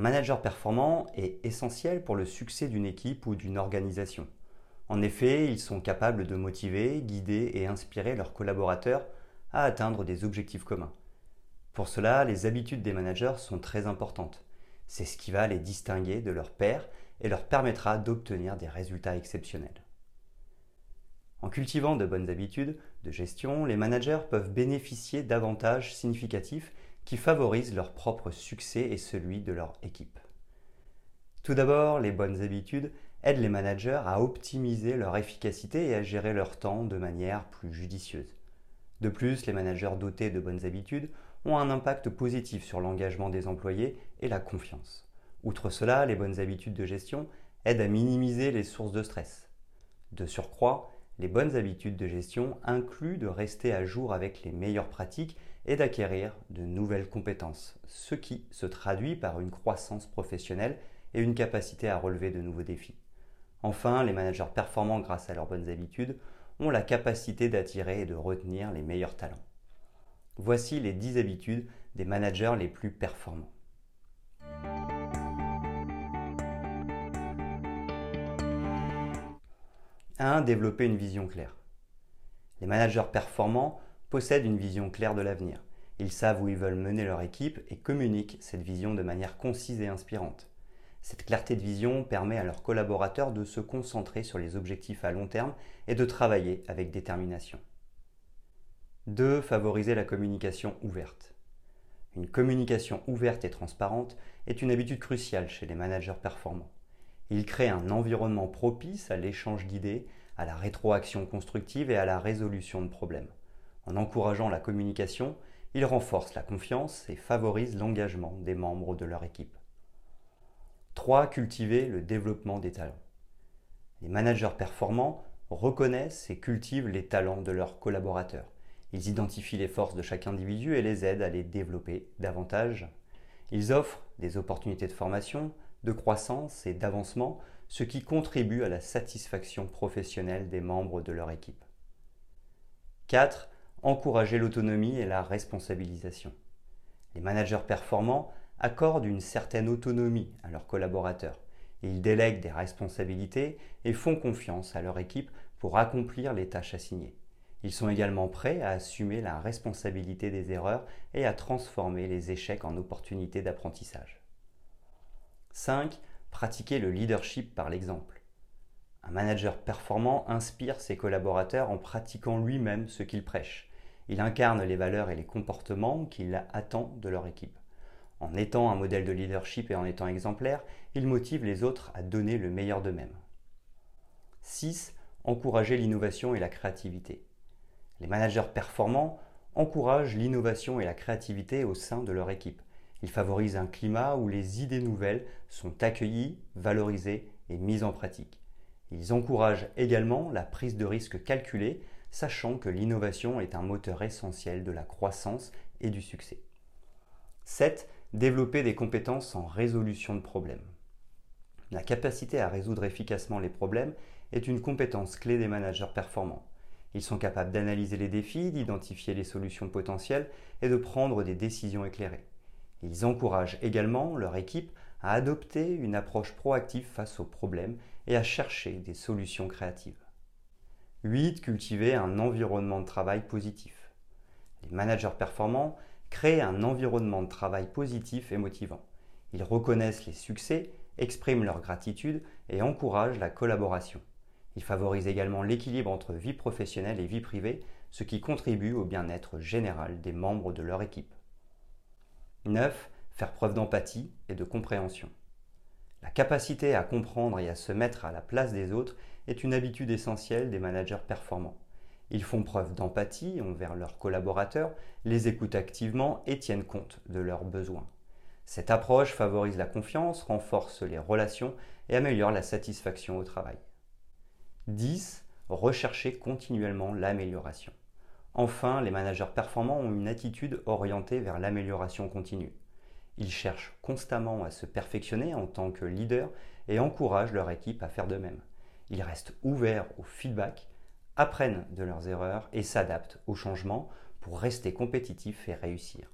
Manager performant est essentiel pour le succès d'une équipe ou d'une organisation. En effet, ils sont capables de motiver, guider et inspirer leurs collaborateurs à atteindre des objectifs communs. Pour cela, les habitudes des managers sont très importantes. C'est ce qui va les distinguer de leurs pairs et leur permettra d'obtenir des résultats exceptionnels. En cultivant de bonnes habitudes de gestion, les managers peuvent bénéficier d'avantages significatifs qui favorisent leur propre succès et celui de leur équipe. Tout d'abord, les bonnes habitudes aident les managers à optimiser leur efficacité et à gérer leur temps de manière plus judicieuse. De plus, les managers dotés de bonnes habitudes ont un impact positif sur l'engagement des employés et la confiance. Outre cela, les bonnes habitudes de gestion aident à minimiser les sources de stress. De surcroît, les bonnes habitudes de gestion incluent de rester à jour avec les meilleures pratiques et d'acquérir de nouvelles compétences, ce qui se traduit par une croissance professionnelle et une capacité à relever de nouveaux défis. Enfin, les managers performants grâce à leurs bonnes habitudes ont la capacité d'attirer et de retenir les meilleurs talents. Voici les 10 habitudes des managers les plus performants. 1. Développer une vision claire. Les managers performants possèdent une vision claire de l'avenir. Ils savent où ils veulent mener leur équipe et communiquent cette vision de manière concise et inspirante. Cette clarté de vision permet à leurs collaborateurs de se concentrer sur les objectifs à long terme et de travailler avec détermination. 2. Favoriser la communication ouverte. Une communication ouverte et transparente est une habitude cruciale chez les managers performants. Ils créent un environnement propice à l'échange d'idées, à la rétroaction constructive et à la résolution de problèmes. En encourageant la communication, ils renforcent la confiance et favorisent l'engagement des membres de leur équipe. 3. Cultiver le développement des talents. Les managers performants reconnaissent et cultivent les talents de leurs collaborateurs. Ils identifient les forces de chaque individu et les aident à les développer davantage. Ils offrent des opportunités de formation, de croissance et d'avancement, ce qui contribue à la satisfaction professionnelle des membres de leur équipe. 4 encourager l'autonomie et la responsabilisation. Les managers performants accordent une certaine autonomie à leurs collaborateurs. Ils délèguent des responsabilités et font confiance à leur équipe pour accomplir les tâches assignées. Ils sont également prêts à assumer la responsabilité des erreurs et à transformer les échecs en opportunités d'apprentissage. 5. Pratiquer le leadership par l'exemple. Un manager performant inspire ses collaborateurs en pratiquant lui-même ce qu'il prêche. Il incarne les valeurs et les comportements qu'il attend de leur équipe. En étant un modèle de leadership et en étant exemplaire, il motive les autres à donner le meilleur d'eux-mêmes. 6. Encourager l'innovation et la créativité. Les managers performants encouragent l'innovation et la créativité au sein de leur équipe. Ils favorisent un climat où les idées nouvelles sont accueillies, valorisées et mises en pratique. Ils encouragent également la prise de risques calculée sachant que l'innovation est un moteur essentiel de la croissance et du succès. 7. Développer des compétences en résolution de problèmes. La capacité à résoudre efficacement les problèmes est une compétence clé des managers performants. Ils sont capables d'analyser les défis, d'identifier les solutions potentielles et de prendre des décisions éclairées. Ils encouragent également leur équipe à adopter une approche proactive face aux problèmes et à chercher des solutions créatives. 8. Cultiver un environnement de travail positif. Les managers performants créent un environnement de travail positif et motivant. Ils reconnaissent les succès, expriment leur gratitude et encouragent la collaboration. Ils favorisent également l'équilibre entre vie professionnelle et vie privée, ce qui contribue au bien-être général des membres de leur équipe. 9. Faire preuve d'empathie et de compréhension. La capacité à comprendre et à se mettre à la place des autres est une habitude essentielle des managers performants. Ils font preuve d'empathie envers leurs collaborateurs, les écoutent activement et tiennent compte de leurs besoins. Cette approche favorise la confiance, renforce les relations et améliore la satisfaction au travail. 10. Rechercher continuellement l'amélioration. Enfin, les managers performants ont une attitude orientée vers l'amélioration continue. Ils cherchent constamment à se perfectionner en tant que leader et encouragent leur équipe à faire de même. Ils restent ouverts au feedback, apprennent de leurs erreurs et s'adaptent aux changements pour rester compétitifs et réussir.